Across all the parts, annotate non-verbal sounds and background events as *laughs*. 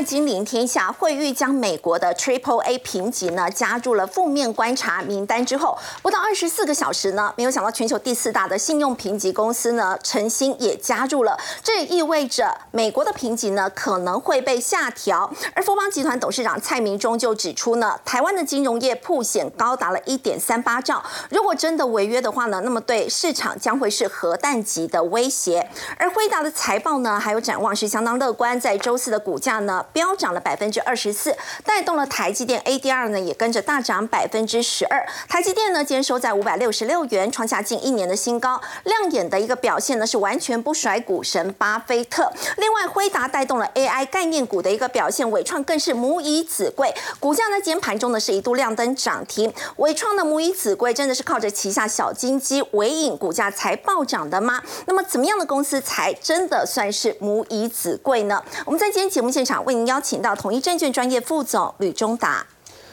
在金临天下，惠誉将美国的 Triple A 评级呢加入了负面观察名单之后，不到二十四个小时呢，没有想到全球第四大的信用评级公司呢，诚心也加入了。这也意味着美国的评级呢可能会被下调。而富邦集团董事长蔡明忠就指出呢，台湾的金融业破险高达了一点三八兆，如果真的违约的话呢，那么对市场将会是核弹级的威胁。而辉达的财报呢，还有展望是相当乐观，在周四的股价。呢，飙涨了百分之二十四，带动了台积电 ADR 呢，也跟着大涨百分之十二。台积电呢，今天收在五百六十六元，创下近一年的新高。亮眼的一个表现呢，是完全不甩股神巴菲特。另外，辉达带动了 AI 概念股的一个表现，伟创更是母以子贵，股价呢，今天盘中呢是一度亮灯涨停。伟创的母以子贵，真的是靠着旗下小金鸡伟影股价才暴涨的吗？那么，怎么样的公司才真的算是母以子贵呢？我们在今天节目现场。为您邀请到统一证券专业副总吕中达，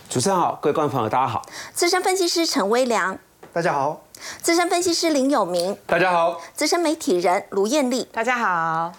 主持人好，各位观众朋友大家好，资深分析师陈威良，大家好，资深分析师林有明，大家好，资深媒体人卢艳丽，大家好。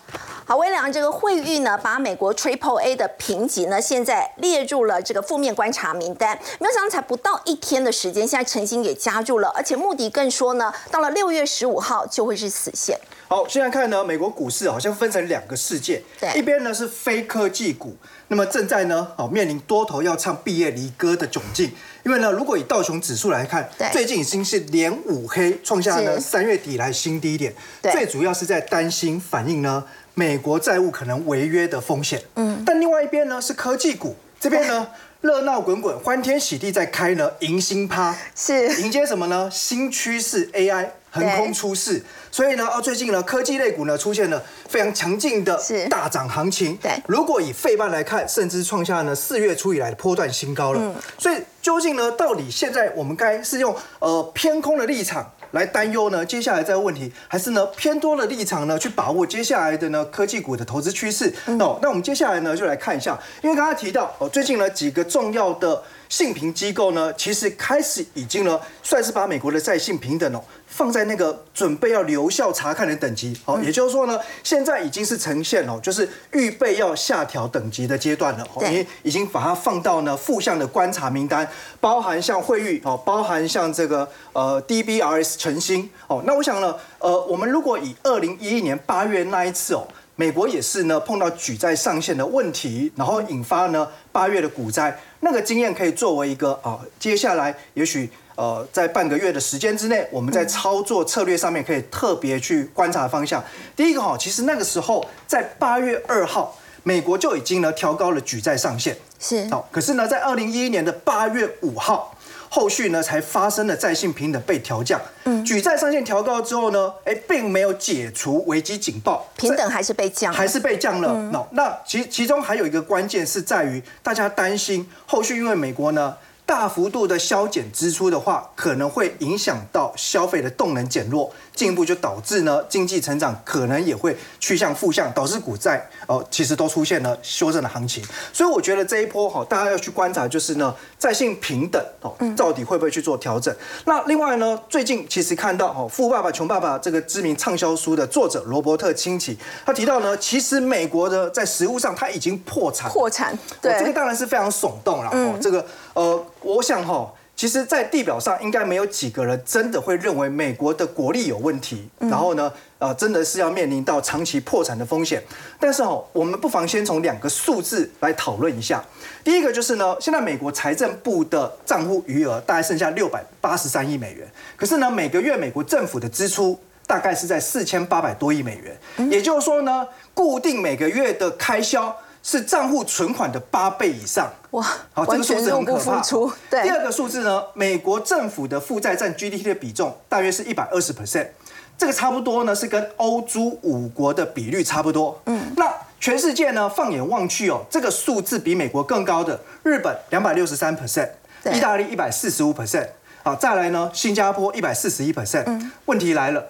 好，威良这个惠誉呢，把美国 Triple A 的评级呢，现在列入了这个负面观察名单。没有想到才不到一天的时间，现在诚心也加入了，而且目的更说呢，到了六月十五号就会是死线。好，现在看呢，美国股市好像分成两个世界，对，一边呢是非科技股，那么正在呢，哦面临多头要唱毕业离歌的窘境。因为呢，如果以道琼指数来看，最近已经是连五黑，创下呢三月底来新低点。最主要是在担心反映呢。美国债务可能违约的风险，嗯，但另外一边呢是科技股，这边呢 *laughs* 热闹滚滚，欢天喜地在开呢，迎新趴是迎接什么呢？新趋势 AI 横空出世，所以呢，啊，最近呢科技类股呢出现了非常强劲的大涨行情，对，如果以费半来看，甚至创下呢四月初以来的波段新高了，所以究竟呢，到底现在我们该是用呃偏空的立场？来担忧呢？接下来这个问题，还是呢偏多的立场呢？去把握接下来的呢科技股的投资趋势。哦，那我们接下来呢就来看一下，因为刚刚提到哦，最近呢几个重要的。信评机构呢，其实开始已经呢，算是把美国的在信平等哦，放在那个准备要留校查看的等级。好，也就是说呢，现在已经是呈现哦，就是预备要下调等级的阶段了。因为已经把它放到呢负向的观察名单，包含像惠誉哦，包含像这个呃 DBRS 诚心哦。那我想呢，呃，我们如果以二零一一年八月那一次哦。美国也是呢，碰到举债上限的问题，然后引发呢八月的股灾，那个经验可以作为一个啊，接下来也许呃在半个月的时间之内，我们在操作策略上面可以特别去观察方向。第一个哈，其实那个时候在八月二号，美国就已经呢调高了举债上限，是好，可是呢在二零一一年的八月五号。后续呢，才发生了债信平等被调降，嗯，举债上限调高之后呢，哎，并没有解除危机警报，平等还是被降，还是被降了。那那其其中还有一个关键是在于，大家担心后续因为美国呢。大幅度的削减支出的话，可能会影响到消费的动能减弱，进一步就导致呢经济成长可能也会趋向负向，导致股债哦其实都出现了修正的行情。所以我觉得这一波哈，大家要去观察就是呢在性平等哦，到底会不会去做调整？那另外呢，最近其实看到哦《富爸爸穷爸爸》这个知名畅销书的作者罗伯特清崎，他提到呢，其实美国的在实物上他已经破产，破产，对，这个当然是非常耸动了哦，这个呃。我想哈，其实，在地表上应该没有几个人真的会认为美国的国力有问题，然后呢，呃，真的是要面临到长期破产的风险。但是哦，我们不妨先从两个数字来讨论一下。第一个就是呢，现在美国财政部的账户余额大概剩下六百八十三亿美元，可是呢，每个月美国政府的支出大概是在四千八百多亿美元，也就是说呢，固定每个月的开销。是账户存款的八倍以上哇！好，这个数字很可怕。对，第二个数字呢，美国政府的负债占 GDP 的比重大约是一百二十 percent，这个差不多呢是跟欧洲五国的比率差不多。嗯，那全世界呢，放眼望去哦，这个数字比美国更高的，日本两百六十三 percent，意大利一百四十五 percent，好，再来呢，新加坡一百四十一 percent。嗯，问题来了，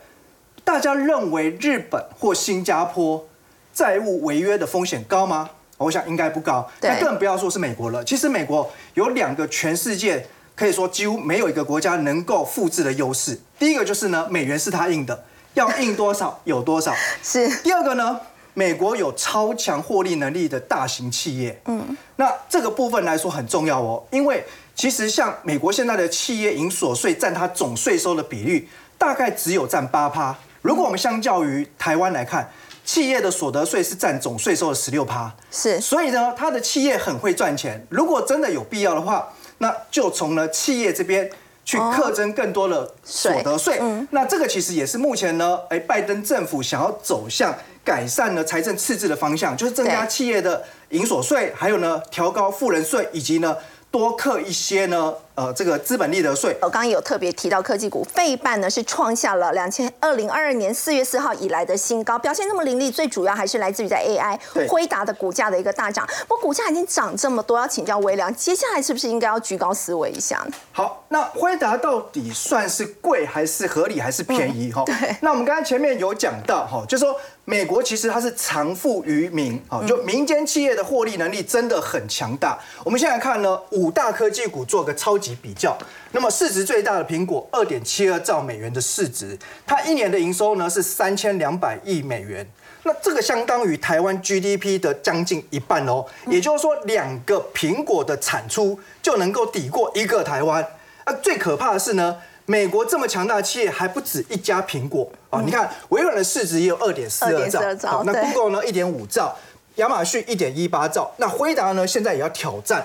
大家认为日本或新加坡债务违约的风险高吗？我想应该不高，那更不要说是美国了。其实美国有两个全世界可以说几乎没有一个国家能够复制的优势。第一个就是呢，美元是它印的，要印多少有多少。*laughs* 是。第二个呢，美国有超强获利能力的大型企业。嗯，那这个部分来说很重要哦，因为其实像美国现在的企业营所税占它总税收的比率，大概只有占八趴。如果我们相较于台湾来看，企业的所得税是占总税收的十六趴，是，所以呢，他的企业很会赚钱。如果真的有必要的话，那就从呢企业这边去课征更多的所得税。那这个其实也是目前呢，哎，拜登政府想要走向改善呢财政赤字的方向，就是增加企业的营所税，还有呢调高富人税，以及呢。多课一些呢，呃，这个资本利得税。我刚刚有特别提到科技股，费半呢是创下了两千二零二二年四月四号以来的新高，表现那么凌厉，最主要还是来自于在 AI，辉达的股价的一个大涨。不过股价已经涨这么多，要请教微良，接下来是不是应该要居高思维一下呢？好，那辉达到底算是贵还是合理还是便宜？哈，对。那我们刚才前面有讲到，哈，就说。美国其实它是藏富于民，啊，就民间企业的获利能力真的很强大。我们现在看呢，五大科技股做个超级比较，那么市值最大的苹果，二点七二兆美元的市值，它一年的营收呢是三千两百亿美元，那这个相当于台湾 GDP 的将近一半哦。也就是说，两个苹果的产出就能够抵过一个台湾。那最可怕的是呢？美国这么强大的企业还不止一家苹果啊！你看微软的市值也有二点四二兆，那 Google 呢一点五兆，亚马逊一点一八兆，那辉达呢现在也要挑战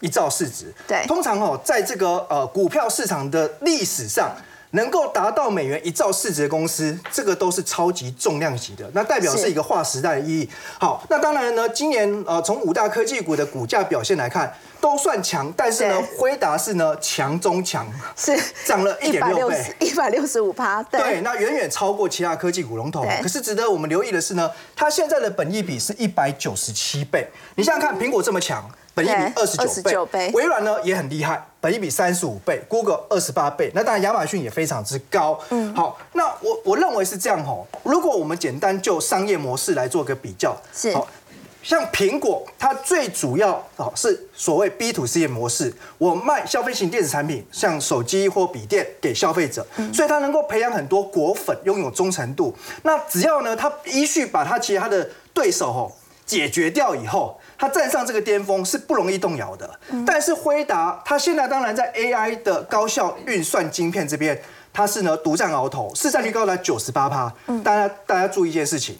一兆市值。对，通常哦，在这个呃股票市场的历史上。能够达到美元一兆市值的公司，这个都是超级重量级的，那代表是一个划时代的意义。好，那当然呢，今年呃从五大科技股的股价表现来看，都算强，但是呢，辉达是呢强中强，是涨了一点六倍，一百六十五趴，对，那远远超过其他科技股龙头。可是值得我们留意的是呢，它现在的本益比是一百九十七倍。你想想看，苹果这么强。本一比二十九倍，微软呢也很厉害，本一比三十五倍，Google 二十八倍，那当然亚马逊也非常之高。嗯，好，那我我认为是这样吼，如果我们简单就商业模式来做个比较，是，像苹果，它最主要哦是所谓 B to C 模式，我卖消费型电子产品，像手机或笔电给消费者，所以它能够培养很多果粉，拥有忠诚度。那只要呢，它依序把它其他的对手吼解决掉以后。它站上这个巅峰是不容易动摇的，但是辉达它现在当然在 AI 的高效运算晶片这边，它是呢独占鳌头，市占率高达九十八趴。大家大家注意一件事情，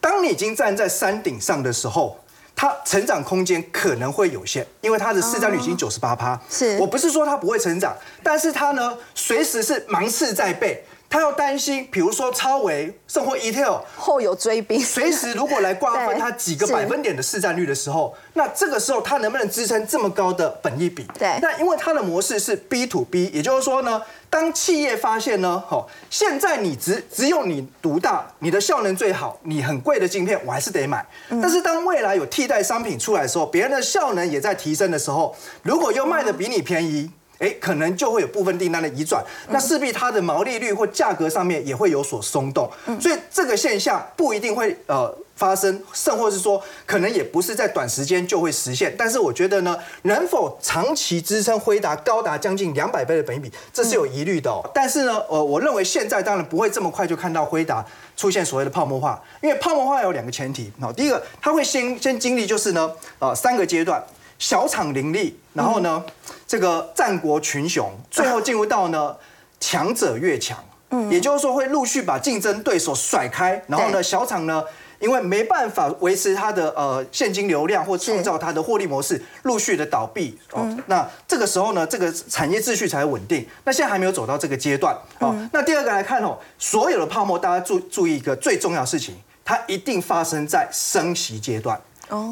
当你已经站在山顶上的时候，它成长空间可能会有限，因为它的市占率已经九十八趴。是我不是说它不会成长，但是它呢随时是芒刺在背。他要担心，比如说超维、甚或 Etel 后有追兵，随时如果来瓜分 *laughs* 他几个百分点的市占率的时候，那这个时候他能不能支撑这么高的本益比？对，那因为它的模式是 B to B，也就是说呢，当企业发现呢，吼，现在你只只有你独大，你的效能最好，你很贵的镜片我还是得买。但是当未来有替代商品出来的时候，别人的效能也在提升的时候，如果又卖的比你便宜。哎，可能就会有部分订单的移转，那势必它的毛利率或价格上面也会有所松动，所以这个现象不一定会呃发生，甚或是说可能也不是在短时间就会实现。但是我觉得呢，能否长期支撑辉达高达将近两百倍的本益比，这是有疑虑的。但是呢，呃，我认为现在当然不会这么快就看到辉达出现所谓的泡沫化，因为泡沫化有两个前提。好，第一个，它会先先经历就是呢，呃，三个阶段。小厂林立，然后呢，这个战国群雄，*laughs* 最后进入到呢强者越强，嗯，也就是说会陆续把竞争对手甩开，然后呢小厂呢因为没办法维持它的呃现金流量或创造它的获利模式，陆续的倒闭，哦，那这个时候呢这个产业秩序才稳定。那现在还没有走到这个阶段，哦，那第二个来看哦，所有的泡沫大家注注意一个最重要的事情，它一定发生在升息阶段。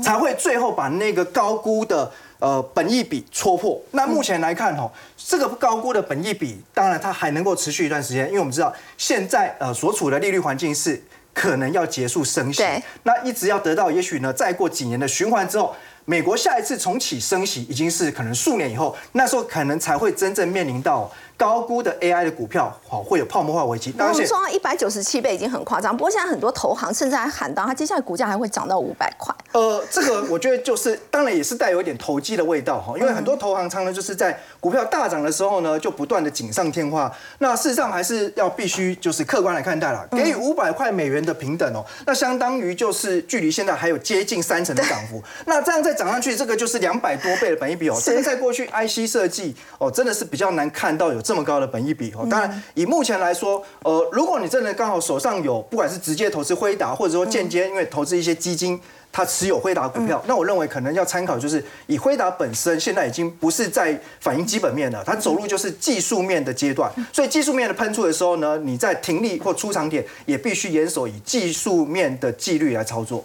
才会最后把那个高估的呃本益比戳破。那目前来看哦，这个高估的本益比，当然它还能够持续一段时间，因为我们知道现在呃所处的利率环境是可能要结束升息，那一直要得到也许呢再过几年的循环之后，美国下一次重启升息已经是可能数年以后，那时候可能才会真正面临到。高估的 AI 的股票，好会有泡沫化危机。我们说一百九十七倍已经很夸张，不过现在很多投行甚至还喊到，它接下来股价还会涨到五百块。呃，这个我觉得就是，当然也是带有一点投机的味道哈，因为很多投行仓呢，就是在股票大涨的时候呢，就不断的锦上添花。那事实上还是要必须就是客观来看待了，给予五百块美元的平等哦，那相当于就是距离现在还有接近三成的涨幅。*laughs* 那这样再涨上去，这个就是两百多倍的本益比哦。这个在过去 IC 设计哦，真的是比较难看到有这么高的本益比哦。当然以目前来说，呃，如果你真的刚好手上有不管是直接投资辉达，或者说间接因为投资一些基金。它持有辉达股票，那我认为可能要参考，就是以辉达本身现在已经不是在反映基本面了，它走路就是技术面的阶段，所以技术面的喷出的时候呢，你在停利或出场点也必须严守以技术面的纪律来操作。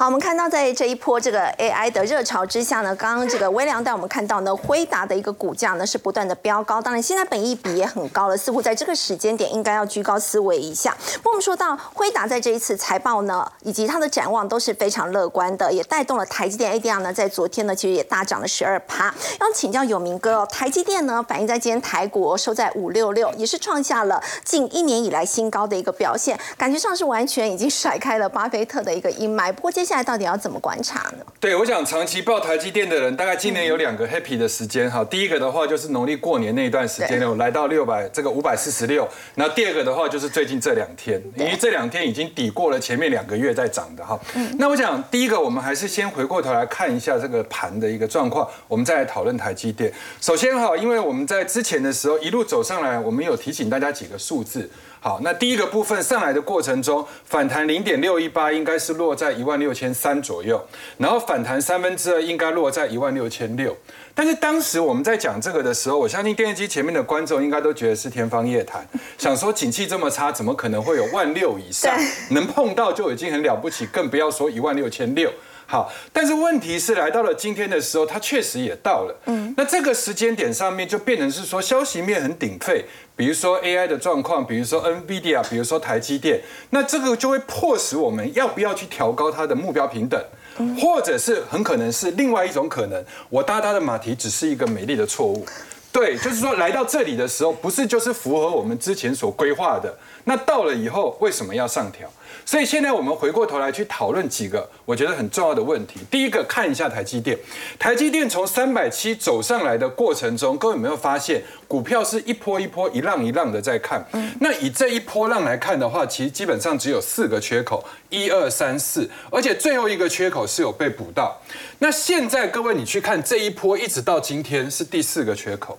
好，我们看到在这一波这个 AI 的热潮之下呢，刚刚这个微良带我们看到呢，辉达的一个股价呢是不断的飙高，当然现在本益比也很高了，似乎在这个时间点应该要居高思维一下。不过我们说到辉达在这一次财报呢，以及它的展望都是非常乐观的，也带动了台积电 ADR 呢，在昨天呢其实也大涨了十二趴。要请教有明哥哦，台积电呢反映在今天台股收在五六六，也是创下了近一年以来新高的一个表现，感觉上是完全已经甩开了巴菲特的一个阴霾。不过接下来到底要怎么观察呢？对，我想长期抱台积电的人，大概今年有两个 happy 的时间哈。第一个的话就是农历过年那一段时间呢，来到六百这个五百四十六。那第二个的话就是最近这两天，因为这两天已经抵过了前面两个月在涨的哈。那我想第一个，我们还是先回过头来看一下这个盘的一个状况，我们再来讨论台积电。首先哈，因为我们在之前的时候一路走上来，我们有提醒大家几个数字。好，那第一个部分上来的过程中，反弹零点六一八，应该是落在一万六千三左右，然后反弹三分之二，应该落在一万六千六。但是当时我们在讲这个的时候，我相信电视机前面的观众应该都觉得是天方夜谭，*laughs* 想说景气这么差，怎么可能会有万六以上？能碰到就已经很了不起，更不要说一万六千六。好，但是问题是来到了今天的时候，它确实也到了。嗯，那这个时间点上面就变成是说消息面很鼎沸，比如说 AI 的状况，比如说 NVIDIA，比如说台积电，那这个就会迫使我们要不要去调高它的目标平等，或者是很可能是另外一种可能，我搭搭的马蹄只是一个美丽的错误。对，就是说来到这里的时候，不是就是符合我们之前所规划的，那到了以后为什么要上调？所以现在我们回过头来去讨论几个我觉得很重要的问题。第一个，看一下台积电。台积电从三百七走上来的过程中，各位有没有发现，股票是一波一波、一浪一浪的在看？那以这一波浪来看的话，其实基本上只有四个缺口，一二三四，而且最后一个缺口是有被补到。那现在各位你去看这一波，一直到今天是第四个缺口。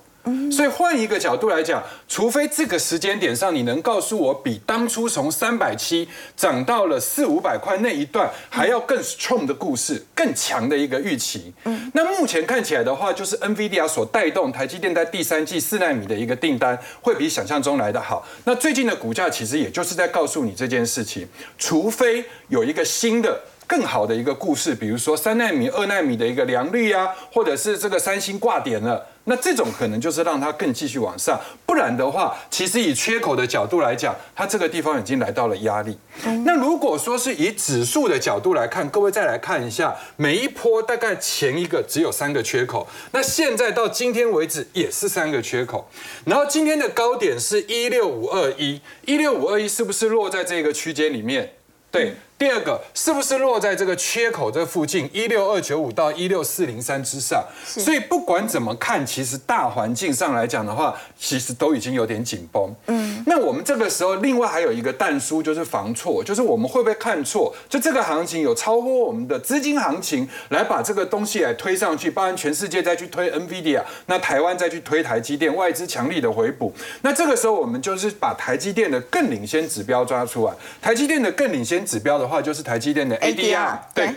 所以换一个角度来讲，除非这个时间点上你能告诉我，比当初从三百七涨到了四五百块那一段还要更 strong 的故事，更强的一个预期。嗯，那目前看起来的话，就是 NVIDIA 所带动台积电在第三季四纳米的一个订单会比想象中来的好。那最近的股价其实也就是在告诉你这件事情，除非有一个新的。更好的一个故事，比如说三纳米、二纳米的一个良率啊，或者是这个三星挂点了，那这种可能就是让它更继续往上。不然的话，其实以缺口的角度来讲，它这个地方已经来到了压力。那如果说是以指数的角度来看，各位再来看一下，每一波大概前一个只有三个缺口，那现在到今天为止也是三个缺口。然后今天的高点是一六五二一，一六五二一是不是落在这个区间里面？对。第二个是不是落在这个缺口这附近一六二九五到一六四零三之上？所以不管怎么看，其实大环境上来讲的话，其实都已经有点紧绷。嗯，那我们这个时候另外还有一个淡书，就是防错，就是我们会不会看错？就这个行情有超过我们的资金行情来把这个东西来推上去，包含全世界再去推 NVIDIA，那台湾再去推台积电，外资强力的回补。那这个时候我们就是把台积电的更领先指标抓出来，台积电的更领先指标的。话就是台积电的 ADR，对。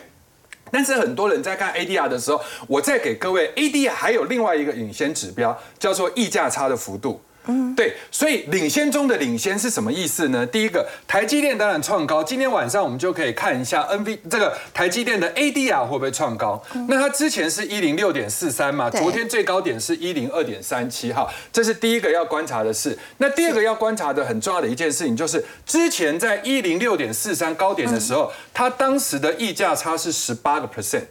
但是很多人在看 ADR 的时候，我再给各位 ADR 还有另外一个领先指标，叫做溢价差的幅度。嗯，对，所以领先中的领先是什么意思呢？第一个，台积电当然创高，今天晚上我们就可以看一下 NV 这个台积电的 ADR 会不会创高。那它之前是一零六点四三嘛，昨天最高点是一零二点三七哈，这是第一个要观察的事。那第二个要观察的很重要的一件事情，就是之前在一零六点四三高点的时候，它当时的溢价差是十八个 percent。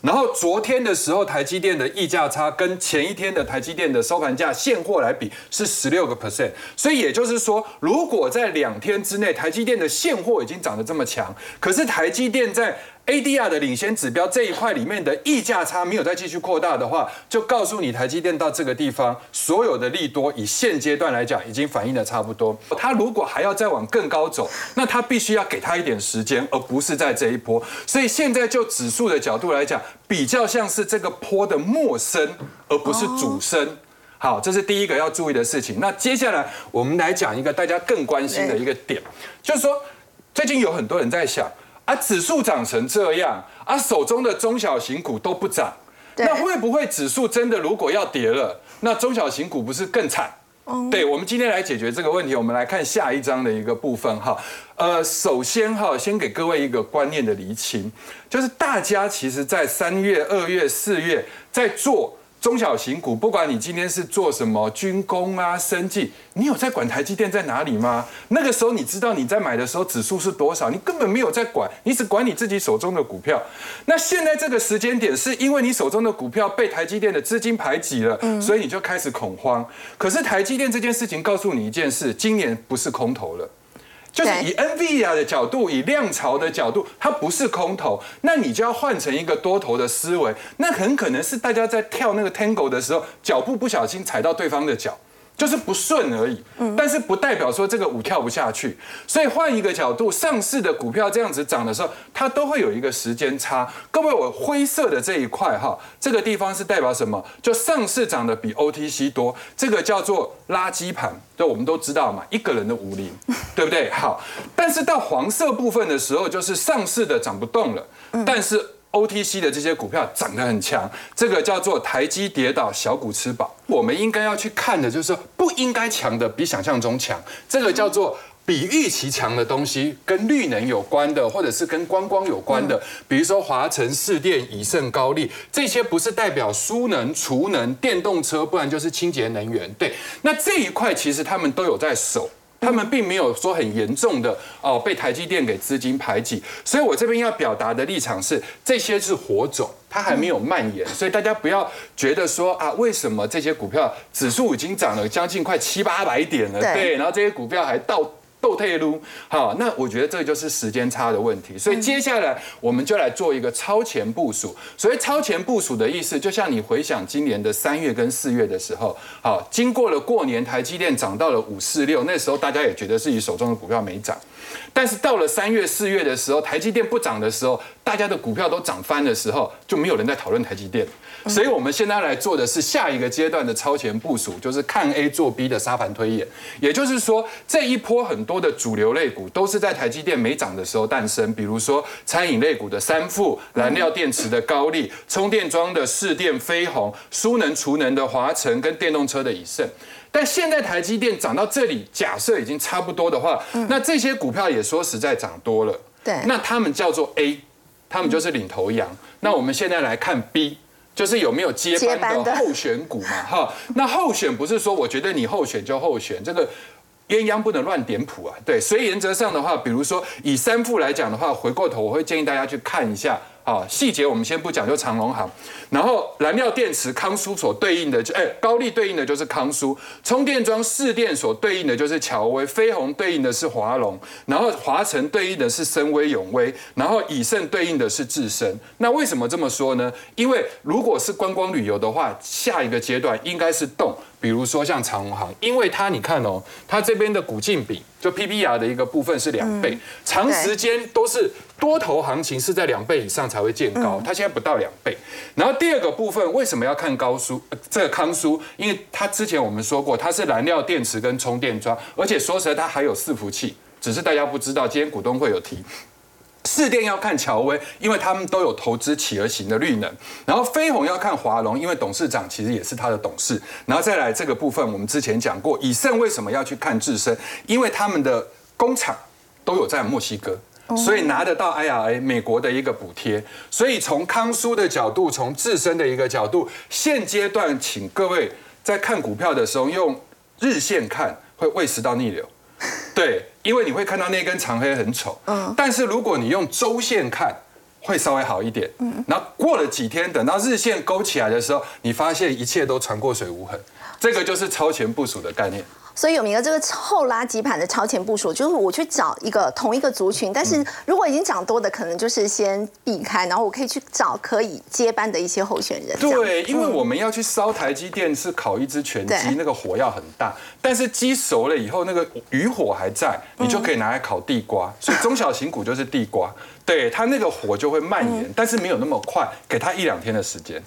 然后昨天的时候，台积电的溢价差跟前一天的台积电的收盘价现货来比是十六个 percent，所以也就是说，如果在两天之内，台积电的现货已经涨得这么强，可是台积电在 ADR 的领先指标这一块里面的溢价差没有再继续扩大的话，就告诉你台积电到这个地方所有的利多，以现阶段来讲已经反映的差不多。它如果还要再往更高走，那它必须要给它一点时间，而不是在这一波。所以现在就指数的角度来讲，比较像是这个坡的陌生，而不是主升。好，这是第一个要注意的事情。那接下来我们来讲一个大家更关心的一个点，就是说最近有很多人在想。啊，指数涨成这样，啊，手中的中小型股都不涨，那会不会指数真的如果要跌了，那中小型股不是更惨？对，我们今天来解决这个问题，我们来看下一章的一个部分哈。呃，首先哈，先给各位一个观念的厘清，就是大家其实在三月、二月、四月在做。中小型股，不管你今天是做什么军工啊、生技，你有在管台积电在哪里吗？那个时候你知道你在买的时候指数是多少，你根本没有在管，你只管你自己手中的股票。那现在这个时间点，是因为你手中的股票被台积电的资金排挤了，所以你就开始恐慌。可是台积电这件事情告诉你一件事：今年不是空头了。就是以 NVIDIA 的角度，以量潮的角度，它不是空头，那你就要换成一个多头的思维。那很可能是大家在跳那个 Tango 的时候，脚步不小心踩到对方的脚，就是不顺而已。嗯，但是不代表说这个舞跳不下去。所以换一个角度，上市的股票这样子涨的时候，它都会有一个时间差。各位，我灰色的这一块哈，这个地方是代表什么？就上市涨的比 OTC 多，这个叫做垃圾盘。对，我们都知道嘛，一个人的武林，*laughs* 对不对？好，但是到黄色部分的时候，就是上市的涨不动了，但是 OTC 的这些股票涨得很强，这个叫做台积跌倒，小股吃饱。我们应该要去看的，就是说不应该强的比想象中强，这个叫做。比预期强的东西，跟绿能有关的，或者是跟观光有关的，比如说华晨、市电、以盛、高丽，这些不是代表输能、储能、电动车，不然就是清洁能源。对，那这一块其实他们都有在守，他们并没有说很严重的哦被台积电给资金排挤。所以我这边要表达的立场是，这些是火种，它还没有蔓延，所以大家不要觉得说啊，为什么这些股票指数已经涨了将近快七八百点了，对，然后这些股票还到。斗退路，好，那我觉得这就是时间差的问题，所以接下来我们就来做一个超前部署。所谓超前部署的意思，就像你回想今年的三月跟四月的时候，好，经过了过年，台积电涨到了五四六，那时候大家也觉得自己手中的股票没涨。但是到了三月、四月的时候，台积电不涨的时候，大家的股票都涨翻的时候，就没有人在讨论台积电。所以，我们现在来做的是下一个阶段的超前部署，就是看 A 做 B 的沙盘推演。也就是说，这一波很多的主流类股都是在台积电没涨的时候诞生，比如说餐饮类股的三富、燃料电池的高利、充电桩的市电飞鸿、输能储能的华晨跟电动车的以盛。但现在台积电涨到这里，假设已经差不多的话，那这些股票也说实在涨多了。对，那他们叫做 A，他们就是领头羊。那我们现在来看 B，就是有没有接班的候选股嘛？哈，那候选不是说我觉得你候选就候选，这个鸳鸯不能乱点谱啊。对，所以原则上的话，比如说以三副来讲的话，回过头我会建议大家去看一下。啊，细节我们先不讲，就长隆行。然后燃料电池康苏所对应的就哎，高丽对应的就是康苏，充电桩市电所对应的就是乔威，飞鸿对应的是华龙，然后华晨对应的是深威永威，然后以盛对应的是智深。那为什么这么说呢？因为如果是观光旅游的话，下一个阶段应该是动。比如说像长航，因为它你看哦，它这边的股净比就 PBR 的一个部分是两倍，长时间都是多头行情是在两倍以上才会见高，它现在不到两倍。然后第二个部分为什么要看高苏？这个康苏，因为它之前我们说过，它是燃料电池跟充电桩，而且说实在它还有伺服器，只是大家不知道，今天股东会有提。四电要看乔威，因为他们都有投资企鹅型的绿能。然后飞鸿要看华龙，因为董事长其实也是他的董事。然后再来这个部分，我们之前讲过，以盛为什么要去看智深？因为他们的工厂都有在墨西哥，所以拿得到 IRA 美国的一个补贴。所以从康苏的角度，从自身的一个角度，现阶段请各位在看股票的时候，用日线看会胃食道逆流。*laughs* 对，因为你会看到那根长黑很丑，嗯，但是如果你用周线看，会稍微好一点。嗯，然后过了几天，等到日线勾起来的时候，你发现一切都船过水无痕，这个就是超前部署的概念。所以有名的这个后拉急盘的超前部署，就是我去找一个同一个族群，但是如果已经涨多的，可能就是先避开，然后我可以去找可以接班的一些候选人。对，因为我们要去烧台积电，是烤一只全鸡，那个火要很大，但是鸡熟了以后，那个余火还在，你就可以拿来烤地瓜。所以中小型股就是地瓜。对它那个火就会蔓延，但是没有那么快，给它一两天的时间。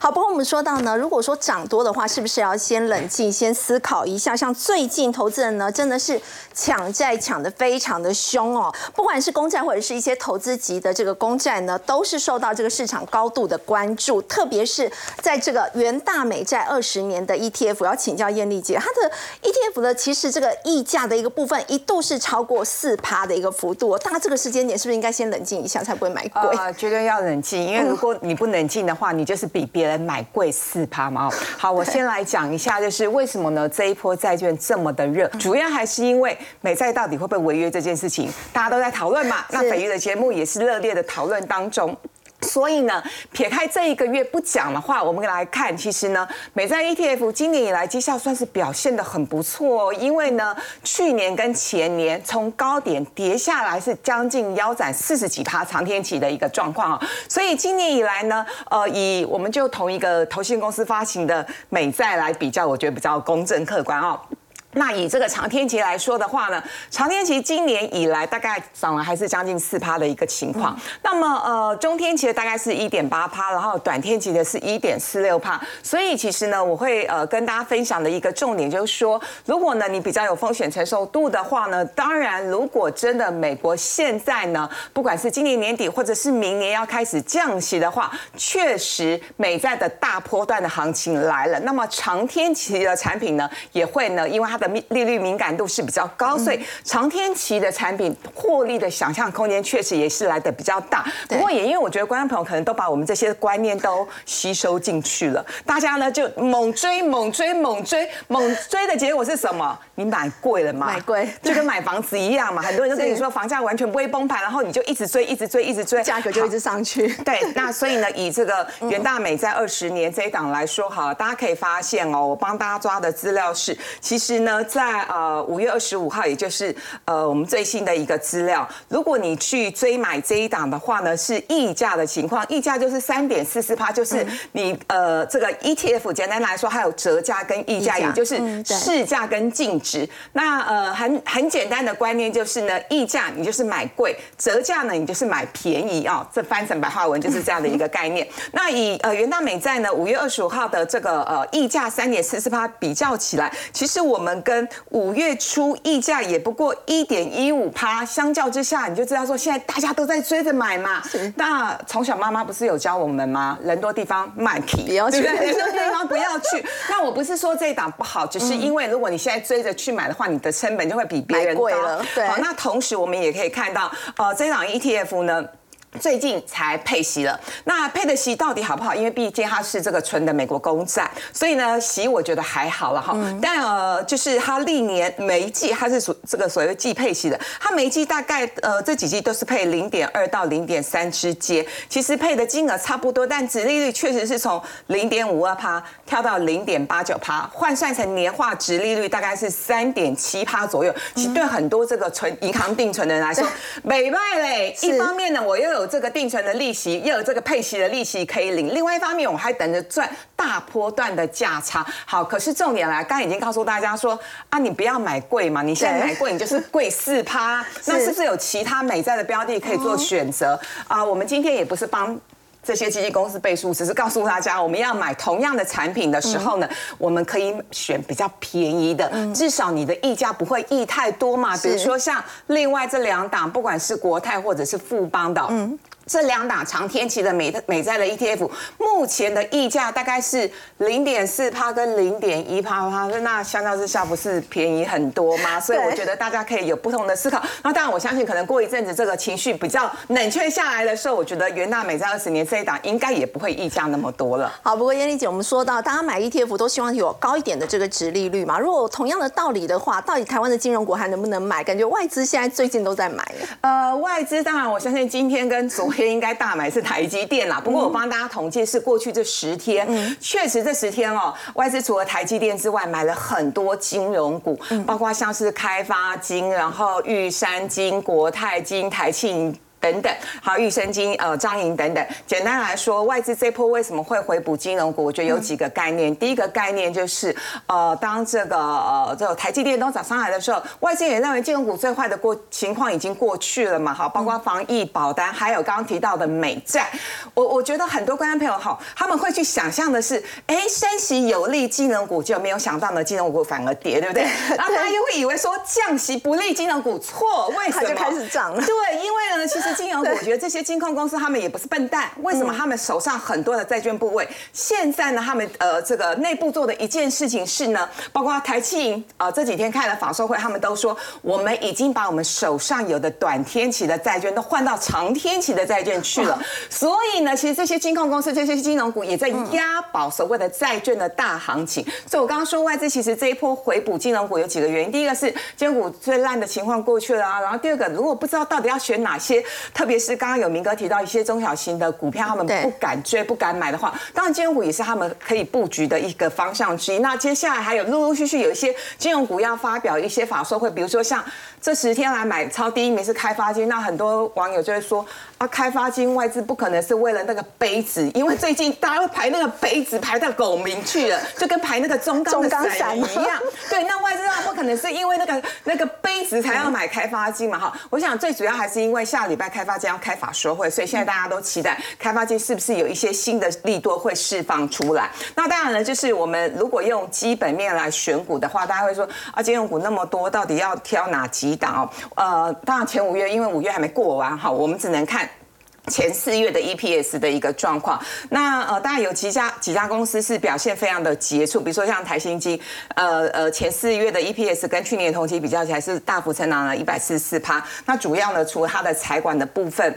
好，不过我们说到呢，如果说涨多的话，是不是要先冷静，先思考一下？像最近投资人呢，真的是抢债抢的非常的凶哦，不管是公债或者是一些投资级的这个公债呢，都是受到这个市场高度的关注，特别是在这个元大美债二十年的 ETF，要请教艳丽姐，它的 ETF 呢其实这个溢价的一个部分一度是超过四趴的一个幅度，大家这个时间点是不是应该先冷？冷静一下才不会买贵啊！绝对要冷静，因为如果你不冷静的话，你就是比别人买贵四趴嘛。好，我先来讲一下，就是为什么呢？这一波债券这么的热，主要还是因为美债到底会不会违约这件事情，大家都在讨论嘛。那北约的节目也是热烈的讨论当中。所以呢，撇开这一个月不讲的话，我们来看，其实呢，美债 ETF 今年以来绩效算是表现的很不错，因为呢，去年跟前年从高点跌下来是将近腰斩四十几趴长天期的一个状况啊，所以今年以来呢，呃，以我们就同一个投信公司发行的美债来比较，我觉得比较公正客观哦。那以这个长天期来说的话呢，长天期今年以来大概涨了还是将近四趴的一个情况。那么呃，中天期的大概是一点八趴，然后短天期的是一点四六趴。所以其实呢，我会呃跟大家分享的一个重点就是说，如果呢你比较有风险承受度的话呢，当然如果真的美国现在呢，不管是今年年底或者是明年要开始降息的话，确实美债的大波段的行情来了。那么长天期的产品呢，也会呢，因为它的利率敏感度是比较高，所以长天期的产品获利的想象空间确实也是来的比较大。不过也因为我觉得观众朋友可能都把我们这些观念都吸收进去了，大家呢就猛追猛追猛追猛追的结果是什么？你买贵了嘛？买贵就跟买房子一样嘛。*laughs* 很多人都跟你说房价完全不会崩盘，然后你就一直追一直追一直追，价格就一直上去。对，*laughs* 那所以呢，以这个袁大美在二十年这一档来说，好，大家可以发现哦，我帮大家抓的资料是，其实呢。在呃五月二十五号，也就是呃我们最新的一个资料，如果你去追买这一档的话呢，是溢价的情况，溢价就是三点四四趴，就是你呃这个 ETF 简单来说，还有折价跟溢价，也就是市价跟净值。那呃很很简单的观念就是呢，溢价你就是买贵，折价呢你就是买便宜啊，这翻成白话文就是这样的一个概念。那以呃元大美债呢五月二十五号的这个呃溢价三点四四趴比较起来，其实我们跟跟五月初溢价也不过一点一五趴，相较之下，你就知道说现在大家都在追着买嘛。那从小妈妈不是有教我们吗？人多地方卖皮，不要去，*laughs* 人多地方不要去。那我不是说这一档不好，只是因为如果你现在追着去买的话，你的成本就会比别人贵了。对。好，那同时我们也可以看到，呃，这档 ETF 呢。最近才配息了，那配的息到底好不好？因为毕竟它是这个纯的美国公债，所以呢息我觉得还好了哈。但呃，就是它历年每一季它是属这个所谓季配息的，它每一季大概呃这几季都是配零点二到零点三之间，其实配的金额差不多，但殖利率确实是从零点五二趴跳到零点八九趴，换算成年化殖利率大概是三点七趴左右。其实对很多这个存银行定存的人来说，美败嘞。一方面呢，我又这个定存的利息又有这个配息的利息可以领，另外一方面我还等着赚大波段的价差。好，可是重点来，刚刚已经告诉大家说啊，你不要买贵嘛，你现在买贵你就是贵四趴，那是不是有其他美债的标的可以做选择啊？我们今天也不是帮。这些基金公司背书，只是告诉大家，我们要买同样的产品的时候呢，我们可以选比较便宜的，至少你的溢价不会溢太多嘛。比如说像另外这两档，不管是国泰或者是富邦的。这两档长天期的美美债的 ETF，目前的溢价大概是零点四帕跟零点一趴趴，那相较之下不是便宜很多吗？所以我觉得大家可以有不同的思考。那当然，我相信可能过一阵子这个情绪比较冷却下来的时候，我觉得元大美债二十年这一档应该也不会溢价那么多了。好，不过燕丽姐，我们说到大家买 ETF 都希望有高一点的这个值利率嘛。如果同样的道理的话，到底台湾的金融股还能不能买？感觉外资现在最近都在买。呃，外资当然我相信今天跟昨月应该大买是台积电啦。不过我帮大家统计是过去这十天，确实这十天哦，外资除了台积电之外，买了很多金融股，包括像是开发金，然后玉山金、国泰金、台庆。等等，好，玉生金、呃，张银等等。简单来说，外资这波为什么会回补金融股？我觉得有几个概念。第一个概念就是，呃，当这个呃这个台积电都涨上来的时候，外资也认为金融股最坏的过情况已经过去了嘛，好，包括防疫保单，还有刚刚提到的美债。我我觉得很多观众朋友哈，他们会去想象的是，哎，升息有利金融股，就没有想到呢，金融股反而跌，对不对？*laughs* 然后大家又会以为说降息不利金融股，错，为什么？就开始涨了。对，因为呢，其实。金融股，我觉得这些金控公司他们也不是笨蛋。为什么他们手上很多的债券部位？现在呢，他们呃这个内部做的一件事情是呢，包括台气银啊这几天开了法售会，他们都说我们已经把我们手上有的短天期的债券都换到长天期的债券去了。所以呢，其实这些金控公司、这些金融股也在押宝所谓的债券的大行情。所以我刚刚说外资其实这一波回补金融股有几个原因：第一个是金融股最烂的情况过去了啊，然后第二个如果不知道到底要选哪些。特别是刚刚有明哥提到一些中小型的股票，他们不敢追、不敢买的话，当然金融股也是他们可以布局的一个方向之一。那接下来还有陆陆续续有一些金融股要发表一些法说会，比如说像这十天来买超第一名是开发金，那很多网友就会说啊，开发金外资不可能是为了那个杯子，因为最近大家会排那个杯子排到狗名去了，就跟排那个中钢的伞一样。对，那外资那不可能是因为那个那个杯子才要买开发金嘛？哈，我想最主要还是因为下礼拜。开发金要开法说会，所以现在大家都期待开发金是不是有一些新的利多会释放出来。那当然了，就是我们如果用基本面来选股的话，大家会说啊，金融股那么多，到底要挑哪几档哦？呃，当然前五月因为五月还没过完哈，我们只能看。前四月的 EPS 的一个状况，那呃，当然有几家几家公司是表现非常的杰出，比如说像台新金，呃呃，前四月的 EPS 跟去年同期比较起来是大幅成长了一百四十四趴。那主要呢，除了它的财管的部分。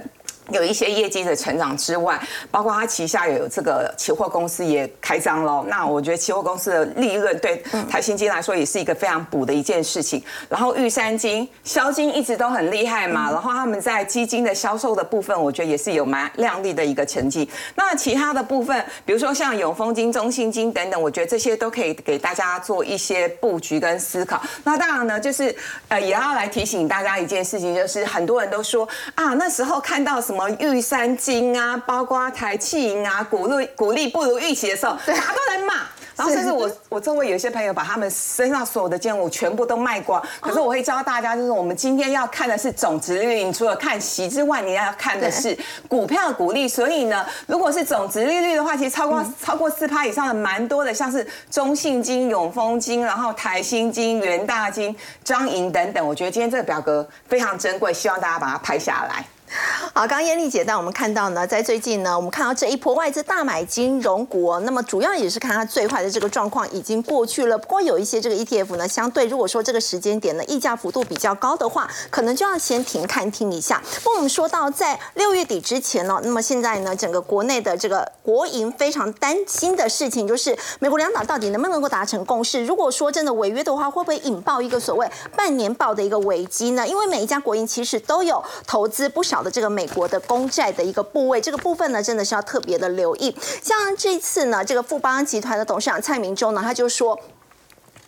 有一些业绩的成长之外，包括它旗下有这个期货公司也开张喽。那我觉得期货公司的利润对台新金来说也是一个非常补的一件事情。然后玉山金、销金一直都很厉害嘛，然后他们在基金的销售的部分，我觉得也是有蛮亮丽的一个成绩。那其他的部分，比如说像永丰金、中信金等等，我觉得这些都可以给大家做一些布局跟思考。那当然呢，就是呃也要来提醒大家一件事情，就是很多人都说啊，那时候看到什么。什么玉山金啊，包括台气银啊，股利股利不如预期的时候，大家都来骂。然后甚至我我周围有些朋友把他们身上所有的建物全部都卖光。可是我会教大家，就是我们今天要看的是总值率，你除了看息之外，你要看的是股票股利。所以呢，如果是总值利率的话，其实超过超过四趴以上的蛮多的，像是中信金、永丰金，然后台新金、元大金、张银等等。我觉得今天这个表格非常珍贵，希望大家把它拍下来。*laughs* 好，刚刚艳丽姐带我们看到呢，在最近呢，我们看到这一波外资大买金融股，那么主要也是看它最坏的这个状况已经过去了。不过有一些这个 ETF 呢，相对如果说这个时间点呢，溢价幅度比较高的话，可能就要先停看听一下。不过我们说到在六月底之前呢，那么现在呢，整个国内的这个国营非常担心的事情，就是美国两党到底能不能够达成共识？如果说真的违约的话，会不会引爆一个所谓半年报的一个危机呢？因为每一家国营其实都有投资不少。的这个美国的公债的一个部位，这个部分呢，真的是要特别的留意。像这次呢，这个富邦集团的董事长蔡明忠呢，他就说，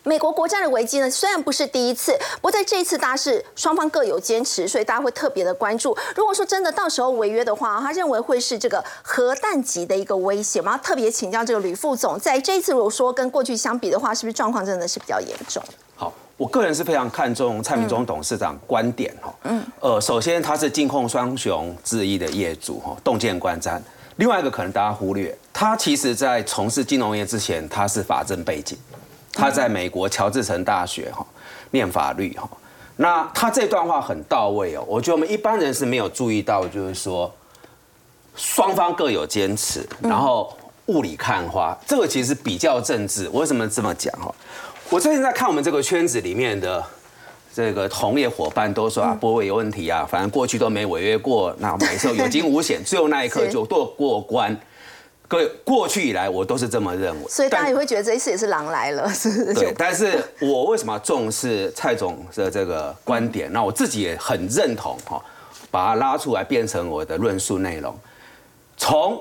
美国国债的危机呢，虽然不是第一次，不过在这一次，大家是双方各有坚持，所以大家会特别的关注。如果说真的到时候违约的话，他认为会是这个核弹级的一个威胁。我们要特别请教这个吕副总，在这一次如果说跟过去相比的话，是不是状况真的是比较严重？好。我个人是非常看重蔡明忠董事长观点哈，嗯，呃，首先他是金控双雄之一的业主哈，洞见观瞻。另外一个可能大家忽略，他其实在从事金融业之前，他是法政背景，他在美国乔治城大学哈念法律哈。那他这段话很到位哦，我觉得我们一般人是没有注意到，就是说双方各有坚持，然后雾里看花，这个其实比较政治。我为什么这么讲哈？我最近在看我们这个圈子里面的这个同业伙伴，都说啊，波位有问题啊，反正过去都没违约过，那买时候有惊无险，*laughs* 最后那一刻就过过关。各位，过去以来我都是这么认为，所以大家也会觉得这一次也是狼来了，是不是？对，但是我为什么要重视蔡总的这个观点？那我自己也很认同哈。把它拉出来变成我的论述内容。从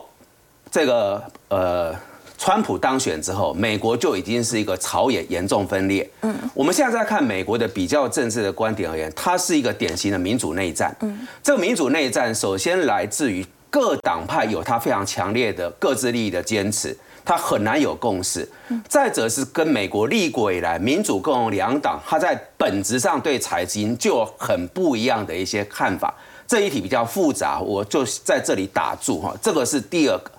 这个呃，川普当选之后，美国就已经是一个朝野严重分裂。嗯，我们现在在看美国的比较政治的观点而言，它是一个典型的民主内战。嗯，这个民主内战首先来自于各党派有它非常强烈的各自利益的坚持。它很难有共识。再者是跟美国立国以来民主共和两党，它在本质上对财经就有很不一样的一些看法。这一题比较复杂，我就在这里打住哈。这个是第二个，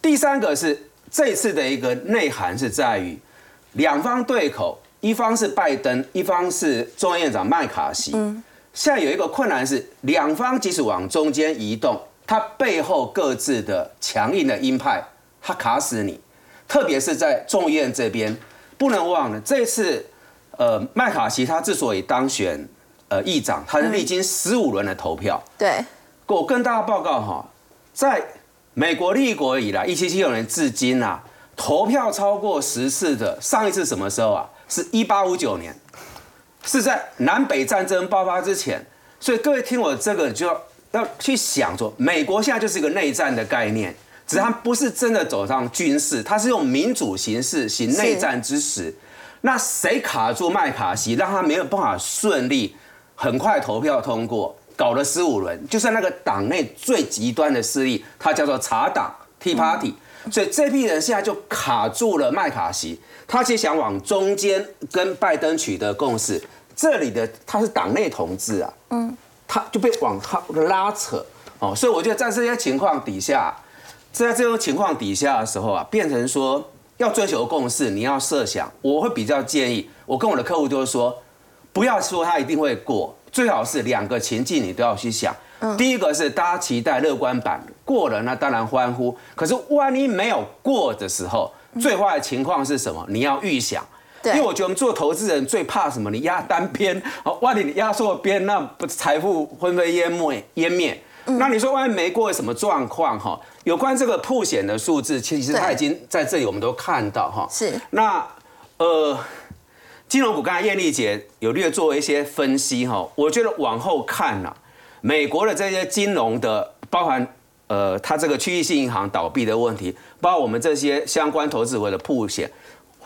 第三个是这次的一个内涵是在于两方对口，一方是拜登，一方是众议院长麦卡锡。现在有一个困难是，两方即使往中间移动，它背后各自的强硬的鹰派。它卡死你，特别是在众议院这边，不能忘了这次，呃，麦卡锡他之所以当选呃议长，他是历经十五轮的投票。对，我跟大家报告哈，在美国立国以来，一七七六年至今啊，投票超过十次的，上一次什么时候啊？是一八五九年，是在南北战争爆发之前。所以各位听我这个，就要要去想说，美国现在就是一个内战的概念。只是它不是真的走上军事，它是用民主形式行内战之时，那谁卡住麦卡锡，让他没有办法顺利很快投票通过，搞了十五轮，就是那个党内最极端的势力，他叫做茶党 Tea Party，所以这批人现在就卡住了麦卡锡，他其实想往中间跟拜登取得共识，这里的他是党内同志啊，嗯，他就被往他拉扯哦，所以我觉得在这些情况底下。在这种情况底下的时候啊，变成说要追求共识，你要设想，我会比较建议，我跟我的客户就是说，不要说他一定会过，最好是两个情境你都要去想。第一个是大家期待乐观版过了，那当然欢呼。可是万一没有过的时候，最坏的情况是什么？你要预想。因为我觉得我们做投资人最怕什么？你压单边，*laughs* 哦万一你压错边，那不财富灰飞烟灭湮灭。那你说万一没过什么状况哈？有关这个破险的数字，其实它已经在这里，我们都看到哈。是。那呃，金融股刚才艳丽姐有略做一些分析哈。我觉得往后看呐，美国的这些金融的，包含呃，它这个区域性银行倒闭的问题，包括我们这些相关投资者的破险，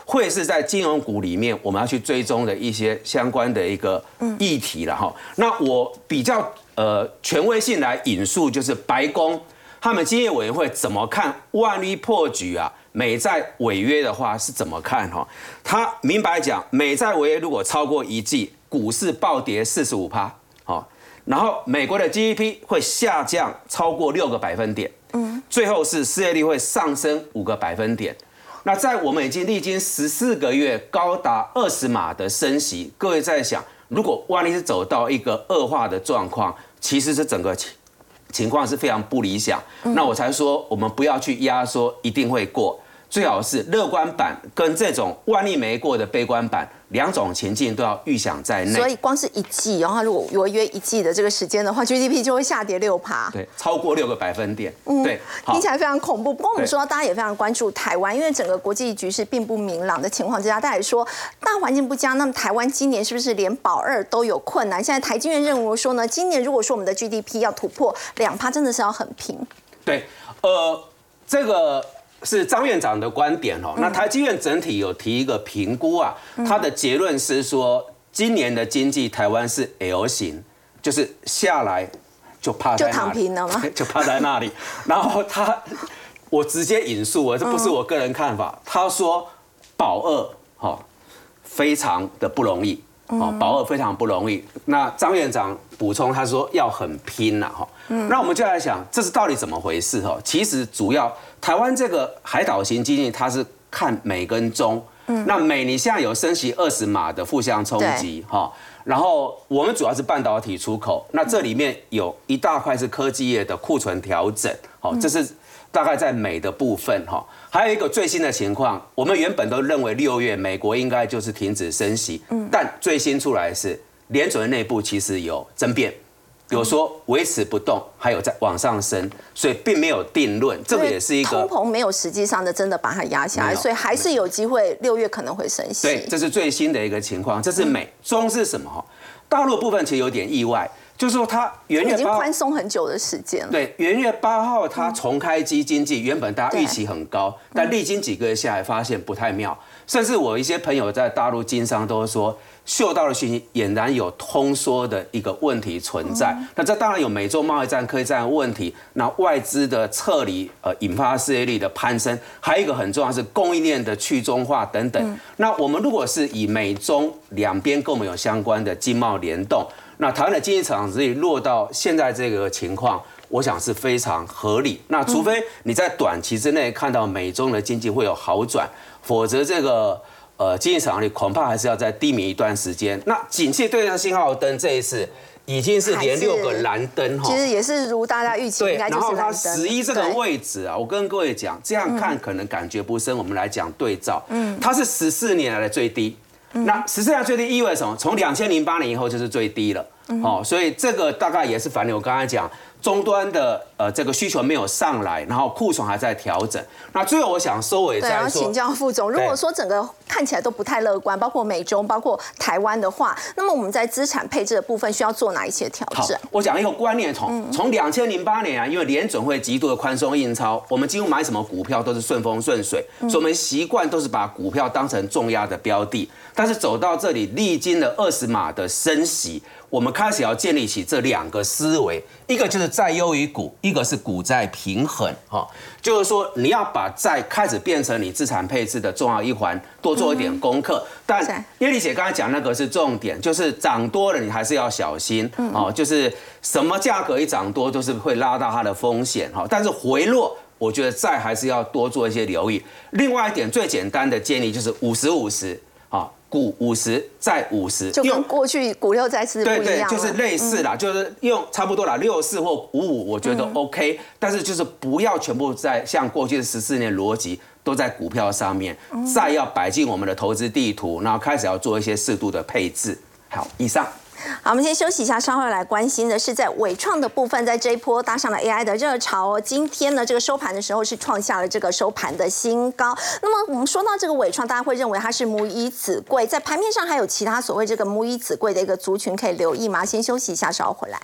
会是在金融股里面我们要去追踪的一些相关的一个议题了哈。那我比较呃权威性来引述，就是白宫。他们经验委员会怎么看？万一破局啊，美债违约的话是怎么看？哈，他明白讲，美债违约如果超过一季，股市暴跌四十五趴，好，然后美国的 GDP 会下降超过六个百分点，嗯，最后是失业率会上升五个百分点。那在我们已经历经十四个月高达二十码的升息，各位在想，如果万一是走到一个恶化的状况，其实是整个。情况是非常不理想，那我才说我们不要去压缩一定会过，最好是乐观版跟这种万历没过的悲观版。两种情境都要预想在内，所以光是一季，然后如果违约一季的这个时间的话，GDP 就会下跌六趴，对，超过六个百分点，嗯，对，听起来非常恐怖。不过我们说，大家也非常关注台湾，因为整个国际局势并不明朗的情况之下，大家说大环境不佳，那么台湾今年是不是连保二都有困难？现在台积院认为说呢，今年如果说我们的 GDP 要突破两趴，真的是要很拼。对，呃，这个。是张院长的观点哦。那台积院整体有提一个评估啊，他的结论是说，今年的经济台湾是 L 型，就是下来就趴就躺平了吗？*laughs* 就趴在那里。然后他，我直接引述啊，这不是我个人看法。他说保二哈非常的不容易，哦，保二非常不容易。那张院长补充他说要很拼呐哈。那我们就来想，这是到底怎么回事哈？其实主要。台湾这个海岛型经济，它是看美跟中。嗯，那美你现在有升息二十码的负向冲击哈，然后我们主要是半导体出口，那这里面有一大块是科技业的库存调整，好，这是大概在美的部分哈。还有一个最新的情况，我们原本都认为六月美国应该就是停止升息，嗯，但最新出来是联准内部其实有争辩。有说维持不动，还有在往上升，所以并没有定论。这个也是一个通膨没有实际上的真的把它压下来，所以还是有机会六月可能会升息。对，这是最新的一个情况。这是美中是什么？大陆部分其实有点意外，就是说它元月八已经宽松很久的时间了。对，元月八号它重开机经济，原本大家预期很高，但历经几个月下来，发现不太妙。甚至我一些朋友在大陆经商都说，嗅到的讯息俨然有通缩的一个问题存在。那这当然有美洲贸易战、科技战的问题，那外资的撤离，呃，引发失业率的攀升，还有一个很重要是供应链的去中化等等。那我们如果是以美中两边跟我们有相关的经贸联动，那台湾的经济成长率落到现在这个情况。我想是非常合理。那除非你在短期之内看到美中的经济会有好转，否则这个呃经济场里恐怕还是要再低迷一段时间。那景气对象信号灯这一次已经是连六个蓝灯哈，其实也是如大家预期，对。然后它十一这个位置啊，我跟各位讲，这样看可能感觉不深。我们来讲对照，嗯，它是十四年来的最低。那十四年最低意味着什么？从两千零八年以后就是最低了。哦，所以这个大概也是反映我刚才讲。终端的呃这个需求没有上来，然后库存还在调整。那最后我想收尾再说，请教副总，如果说整个看起来都不太乐观，包括美中、包括台湾的话，那么我们在资产配置的部分需要做哪一些调整？我讲一个观念，从从两千零八年啊，因为联准会极度的宽松印钞，我们几乎买什么股票都是顺风顺水，所以我们习惯都是把股票当成重压的标的。但是走到这里，历经了二十码的升息。我们开始要建立起这两个思维，一个就是债优于股，一个是股债平衡，哈，就是说你要把债开始变成你资产配置的重要一环，多做一点功课。但叶丽姐刚才讲那个是重点，就是涨多了你还是要小心，哦，就是什么价格一涨多都是会拉到它的风险，哈，但是回落，我觉得债还是要多做一些留意。另外一点最简单的建议就是五十五十。股五十再五十，就跟过去股六再四不一样，就是类似啦，就是用差不多啦，六四或五五，我觉得 OK，但是就是不要全部在像过去的十四年逻辑都在股票上面，再要摆进我们的投资地图，然后开始要做一些适度的配置。好，以上。好，我们先休息一下，稍后来关心的是在伟创的部分，在这一波搭上了 AI 的热潮哦。今天呢，这个收盘的时候是创下了这个收盘的新高。那么我们说到这个伟创，大家会认为它是母以子贵，在盘面上还有其他所谓这个母以子贵的一个族群可以留意吗？先休息一下，稍后回来。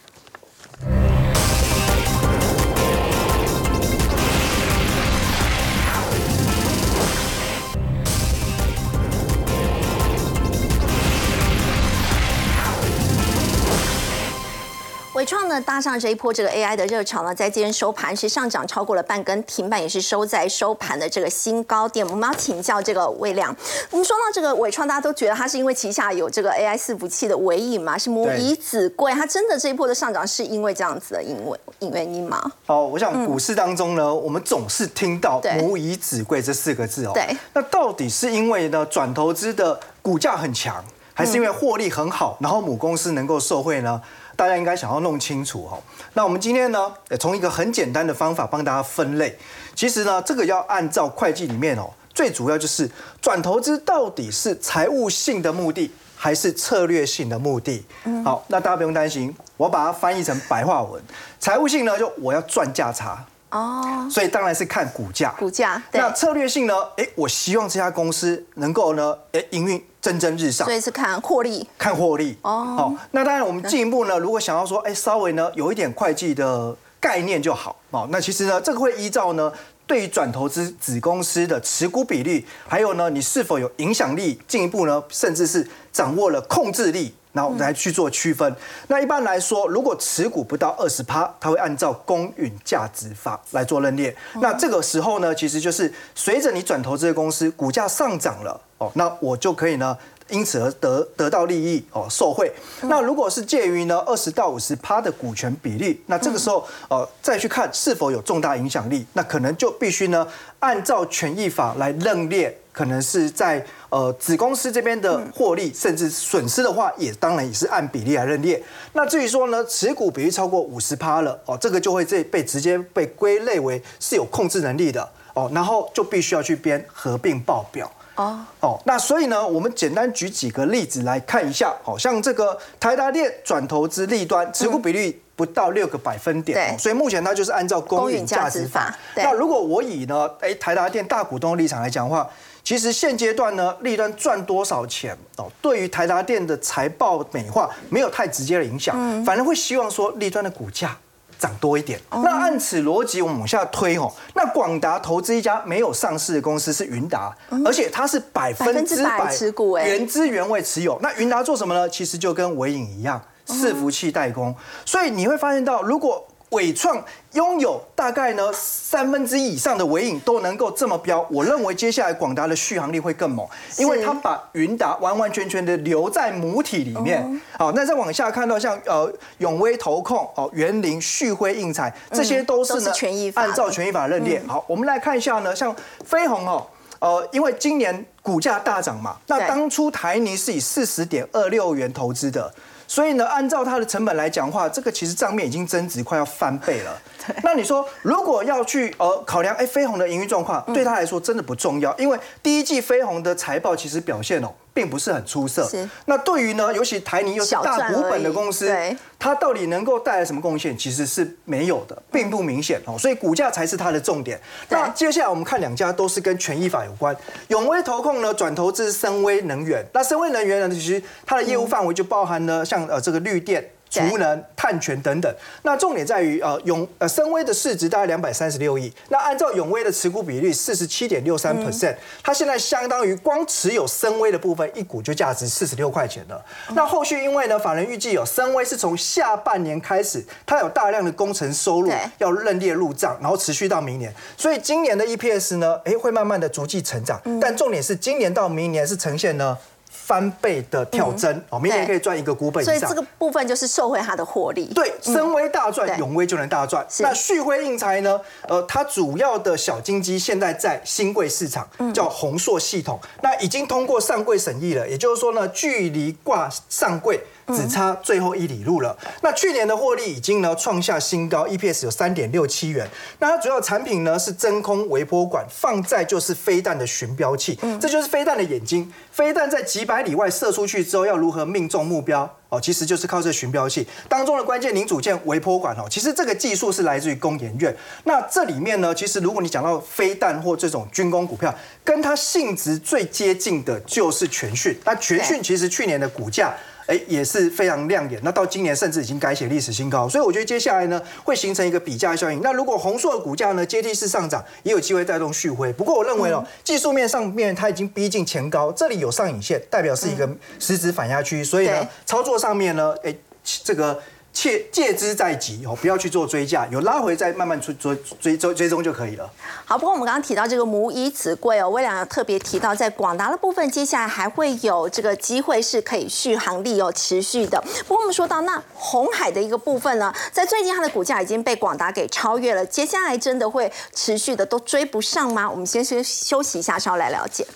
呢搭上这一波这个 AI 的热潮呢，在今天收盘是上涨超过了半根，停板也是收在收盘的这个新高点。我们要请教这个魏亮，我们说到这个伟创，大家都觉得它是因为旗下有这个 AI 伺服器的尾影嘛，是母以子贵，它真的这一波的上涨是因为这样子的因为原因吗？哦，我想股市当中呢，我们总是听到母以子贵这四个字哦，对，那到底是因为呢转投资的股价很强，还是因为获利很好，然后母公司能够受惠呢？大家应该想要弄清楚哈。那我们今天呢，从一个很简单的方法帮大家分类。其实呢，这个要按照会计里面哦，最主要就是转投资到底是财务性的目的还是策略性的目的。好，那大家不用担心，我把它翻译成白话文。财务性呢，就我要赚价差。哦，所以当然是看股价。股价。那策略性呢？哎，我希望这家公司能够呢，哎，营运蒸蒸日上。所以是看获利。看获利。哦。好，那当然我们进一步呢，如果想要说，哎，稍微呢有一点会计的概念就好。哦，那其实呢，这个会依照呢，对于转投资子公司的持股比例，还有呢，你是否有影响力，进一步呢，甚至是掌握了控制力。然后来去做区分。那一般来说，如果持股不到二十趴，它会按照公允价值法来做认列。那这个时候呢，其实就是随着你转投资的公司股价上涨了哦，那我就可以呢，因此而得得到利益哦，受贿。那如果是介于呢二十到五十趴的股权比例，那这个时候呃再去看是否有重大影响力，那可能就必须呢按照权益法来认列。可能是在呃子公司这边的获利，甚至损失的话，也当然也是按比例来认列。那至于说呢，持股比例超过五十趴了哦，这个就会这被直接被归类为是有控制能力的哦，然后就必须要去编合并报表哦哦。那所以呢，我们简单举几个例子来看一下，好像这个台达电转投资利端持股比例不到六个百分点，所以目前它就是按照公允价值法。那如果我以呢，哎台达电大股东立场来讲的话。其实现阶段呢，利端赚多少钱哦，对于台达电的财报美化没有太直接的影响，反而会希望说利端的股价。涨多一点，那按此逻辑，我们往下推吼，那广达投资一家没有上市的公司是云达，而且它是百分之百持股，哎，原汁原味持有。那云达做什么呢？其实就跟伟影一样，伺服器代工。所以你会发现到，如果伟创拥有大概呢三分之一以上的尾影都能够这么标，我认为接下来广达的续航力会更猛，因为它把云达完完全全的留在母体里面。好，那再往下看到像呃永威投控、哦园林、旭辉印材，这些都是呢按照权益法认列。好，我们来看一下呢，像飞鸿哦，呃，因为今年股价大涨嘛，那当初台泥是以四十点二六元投资的。所以呢，按照它的成本来讲话，这个其实账面已经增值快要翻倍了。那你说，如果要去呃考量哎飞鸿的营运状况，对他来说真的不重要，因为第一季飞鸿的财报其实表现哦。并不是很出色。那对于呢，尤其台泥又是大股本的公司，它到底能够带来什么贡献，其实是没有的，并不明显哦。所以股价才是它的重点。那接下来我们看两家都是跟权益法有关。永威投控呢，转投资深威能源。那深威能源呢，其实它的业务范围就包含了像呃这个绿电。储能、碳权等等，那重点在于呃永呃深威的市值大概两百三十六亿，那按照永威的持股比率四十七点六三 percent，它现在相当于光持有深威的部分一股就价值四十六块钱了。那后续因为呢，法人预计有深威是从下半年开始，它有大量的工程收入要认列入账，然后持续到明年，所以今年的 EPS 呢，哎会慢慢的逐季成长，但重点是今年到明年是呈现呢。翻倍的跳增哦，明年可以赚一个股本以上，所以这个部分就是受惠它的获利。对，深威大赚，永威就能大赚。那旭辉印材呢？呃，它主要的小金鸡现在在新贵市场，叫宏硕系统，那已经通过上柜审议了，也就是说呢，距离挂上柜。只差最后一里路了。那去年的获利已经呢创下新高，EPS 有三点六七元。那它主要产品呢是真空微波管，放在就是飞弹的寻标器，这就是飞弹的眼睛。飞弹在几百里外射出去之后，要如何命中目标？哦，其实就是靠这寻标器当中的关键零组件微波管哦。其实这个技术是来自于工研院。那这里面呢，其实如果你讲到飞弹或这种军工股票，跟它性质最接近的就是全讯。那全讯其实去年的股价。哎，也是非常亮眼。那到今年甚至已经改写历史新高，所以我觉得接下来呢会形成一个比价效应。那如果红硕的股价呢阶梯式上涨，也有机会带动续辉。不过我认为哦，技术面上面它已经逼近前高，这里有上影线，代表是一个实质反压区。所以呢，操作上面呢，哎，这个。切借之在即哦，不要去做追价，有拉回再慢慢追追追追追踪就可以了。好，不过我们刚刚提到这个母以子贵哦，微良特别提到在广达的部分，接下来还会有这个机会是可以续航力有持续的。不过我们说到那红海的一个部分呢，在最近它的股价已经被广达给超越了，接下来真的会持续的都追不上吗？我们先先休息一下，稍来了解。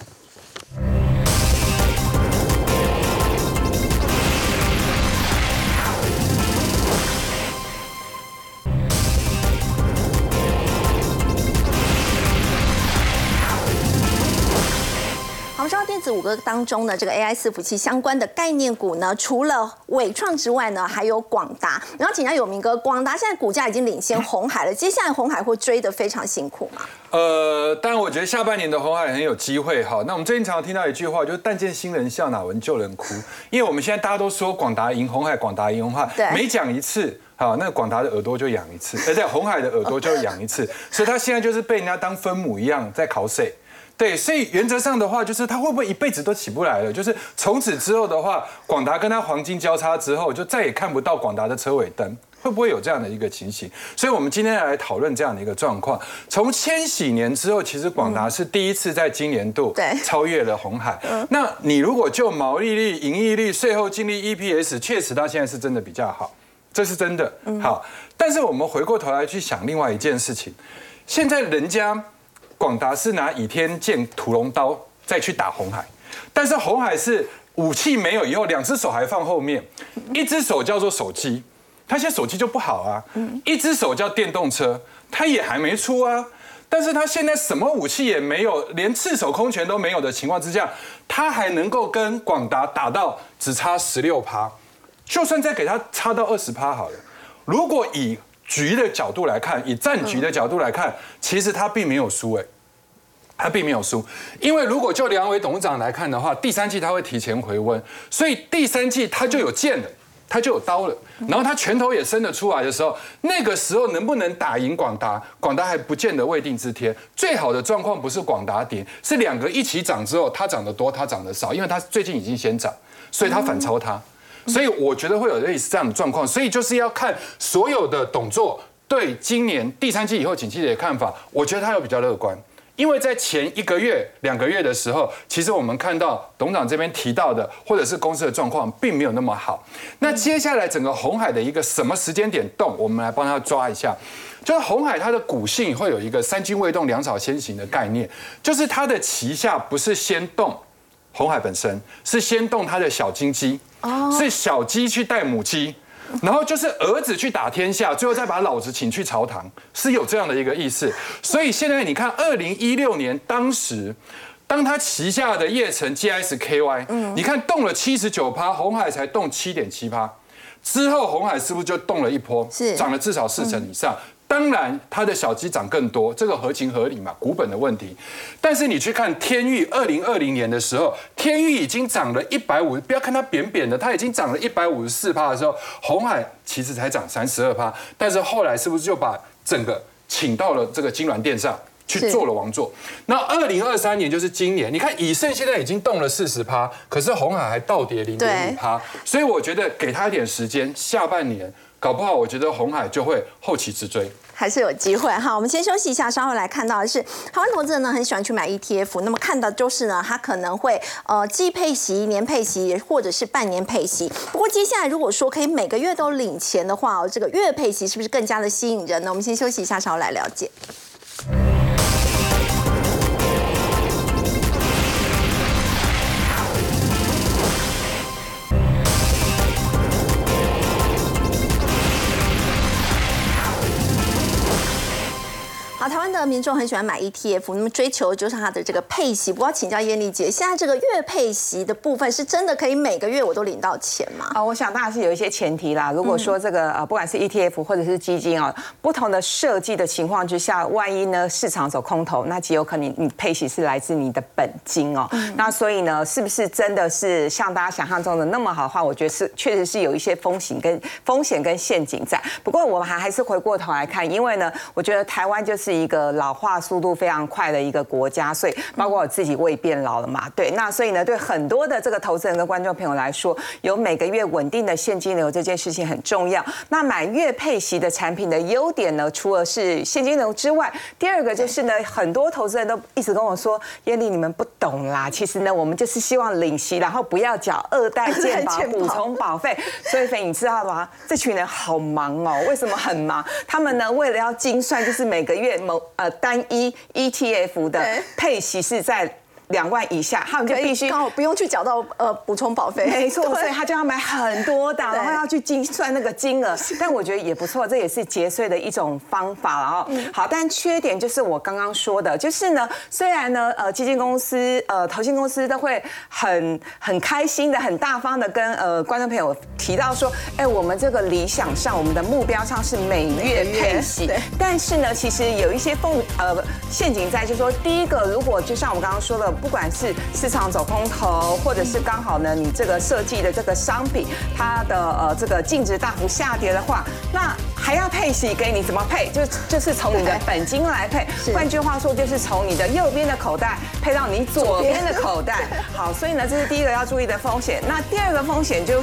五个当中呢，这个 AI 伺服器相关的概念股呢，除了伟创之外呢，还有广达。然后请教有明哥，广达现在股价已经领先红海了，接下来红海会追得非常辛苦吗？呃，当然，我觉得下半年的红海很有机会哈。那我们最近常常听到一句话，就是“但见新人笑，哪闻旧人哭”。因为我们现在大家都说广达赢红海，广达赢红海，每讲一次，好，那广达的耳朵就痒一次，而且红海的耳朵就痒一次，所以他现在就是被人家当分母一样在考试。对，所以原则上的话，就是他会不会一辈子都起不来了？就是从此之后的话，广达跟他黄金交叉之后，就再也看不到广达的车尾灯，会不会有这样的一个情形？所以，我们今天来讨论这样的一个状况。从千禧年之后，其实广达是第一次在今年度超越了红海。那你如果就毛利率、盈利率、税后净利 EPS，确实它现在是真的比较好，这是真的。好，但是我们回过头来去想另外一件事情，现在人家。广达是拿倚天剑、屠龙刀再去打红海，但是红海是武器没有以后，两只手还放后面，一只手叫做手机，他现在手机就不好啊，一只手叫电动车，他也还没出啊，但是他现在什么武器也没有，连赤手空拳都没有的情况之下，他还能够跟广达打到只差十六趴，就算再给他差到二十趴好了，如果以局的角度来看，以战局的角度来看，其实他并没有输哎，他并没有输，因为如果就梁伟董事长来看的话，第三季他会提前回温，所以第三季他就有剑了。他就有刀了，然后他拳头也伸得出来的时候，那个时候能不能打赢广达？广达还不见得未定之天。最好的状况不是广达跌，是两个一起涨之后，他涨得多，他涨得少，因为他最近已经先涨，所以他反超它。所以我觉得会有类似这样的状况，所以就是要看所有的董座对今年第三季以后景气的看法，我觉得他有比较乐观。因为在前一个月、两个月的时候，其实我们看到董长这边提到的，或者是公司的状况，并没有那么好。那接下来整个红海的一个什么时间点动，我们来帮他抓一下。就是红海它的股性会有一个三军未动，粮草先行的概念，就是它的旗下不是先动红海本身，是先动它的小金鸡，是小鸡去带母鸡。然后就是儿子去打天下，最后再把老子请去朝堂，是有这样的一个意思。所以现在你看，二零一六年当时，当他旗下的叶城 GSKY，嗯，你看动了七十九趴，红海才动七点七趴，之后红海是不是就动了一波，是涨了至少四成以上？当然，它的小鸡涨更多，这个合情合理嘛，股本的问题。但是你去看天域，二零二零年的时候，天域已经涨了一百五，不要看它扁扁的，它已经涨了一百五十四趴的时候，红海其实才涨三十二趴。但是后来是不是就把整个请到了这个金銮殿上去做了王座？那二零二三年就是今年，你看以盛现在已经动了四十趴，可是红海还倒跌零点五趴，所以我觉得给他一点时间，下半年。搞不好，我觉得红海就会后起之追，还是有机会哈。我们先休息一下，稍后来看到的是台湾投资人呢很喜欢去买 ETF，那么看到就是呢，它可能会呃季配息、年配息或者是半年配息。不过接下来如果说可以每个月都领钱的话哦，这个月配息是不是更加的吸引人呢？我们先休息一下，稍后来了解。民众很喜欢买 ETF，那么追求就是它的这个配息。不要请教燕丽姐，现在这个月配息的部分是真的可以每个月我都领到钱吗？啊，我想当然是有一些前提啦。如果说这个呃，不管是 ETF 或者是基金啊，不同的设计的情况之下，万一呢市场走空头，那极有可能你配息是来自你的本金哦。那所以呢，是不是真的是像大家想象中的那么好的话？我觉得是确实是有一些风险跟风险跟陷阱在。不过我们还还是回过头来看，因为呢，我觉得台湾就是。是一个老化速度非常快的一个国家，所以包括我自己我也变老了嘛，对，那所以呢，对很多的这个投资人跟观众朋友来说，有每个月稳定的现金流这件事情很重要。那买月配息的产品的优点呢，除了是现金流之外，第二个就是呢，很多投资人都一直跟我说，艳丽你们不懂啦，其实呢，我们就是希望领息，然后不要缴二代健保补充保费。所以菲，*laughs* 你知道吗？这群人好忙哦，为什么很忙？他们呢，为了要精算，就是每个月。某呃单一 ETF 的配息是在。两万以下，他们就必须刚好不用去缴到呃补充保费，没错，*laughs* 所以他就要买很多的，然后要去精算那个金额。但我觉得也不错，这也是节税的一种方法了哦。好，但缺点就是我刚刚说的，就是呢，虽然呢，呃，基金公司、呃，投信公司都会很很开心的、很大方的跟呃观众朋友提到说，哎，我们这个理想上，我们的目标上是每月配息。但是呢，其实有一些风呃陷阱在，就是说，第一个，如果就像我刚刚说的。不管是市场走空头，或者是刚好呢，你这个设计的这个商品，它的呃这个净值大幅下跌的话，那还要配息给你？怎么配？就就是从你的本金来配。换句话说，就是从你的右边的口袋配到你左边的口袋。*laughs* 好，所以呢，这是第一个要注意的风险。那第二个风险就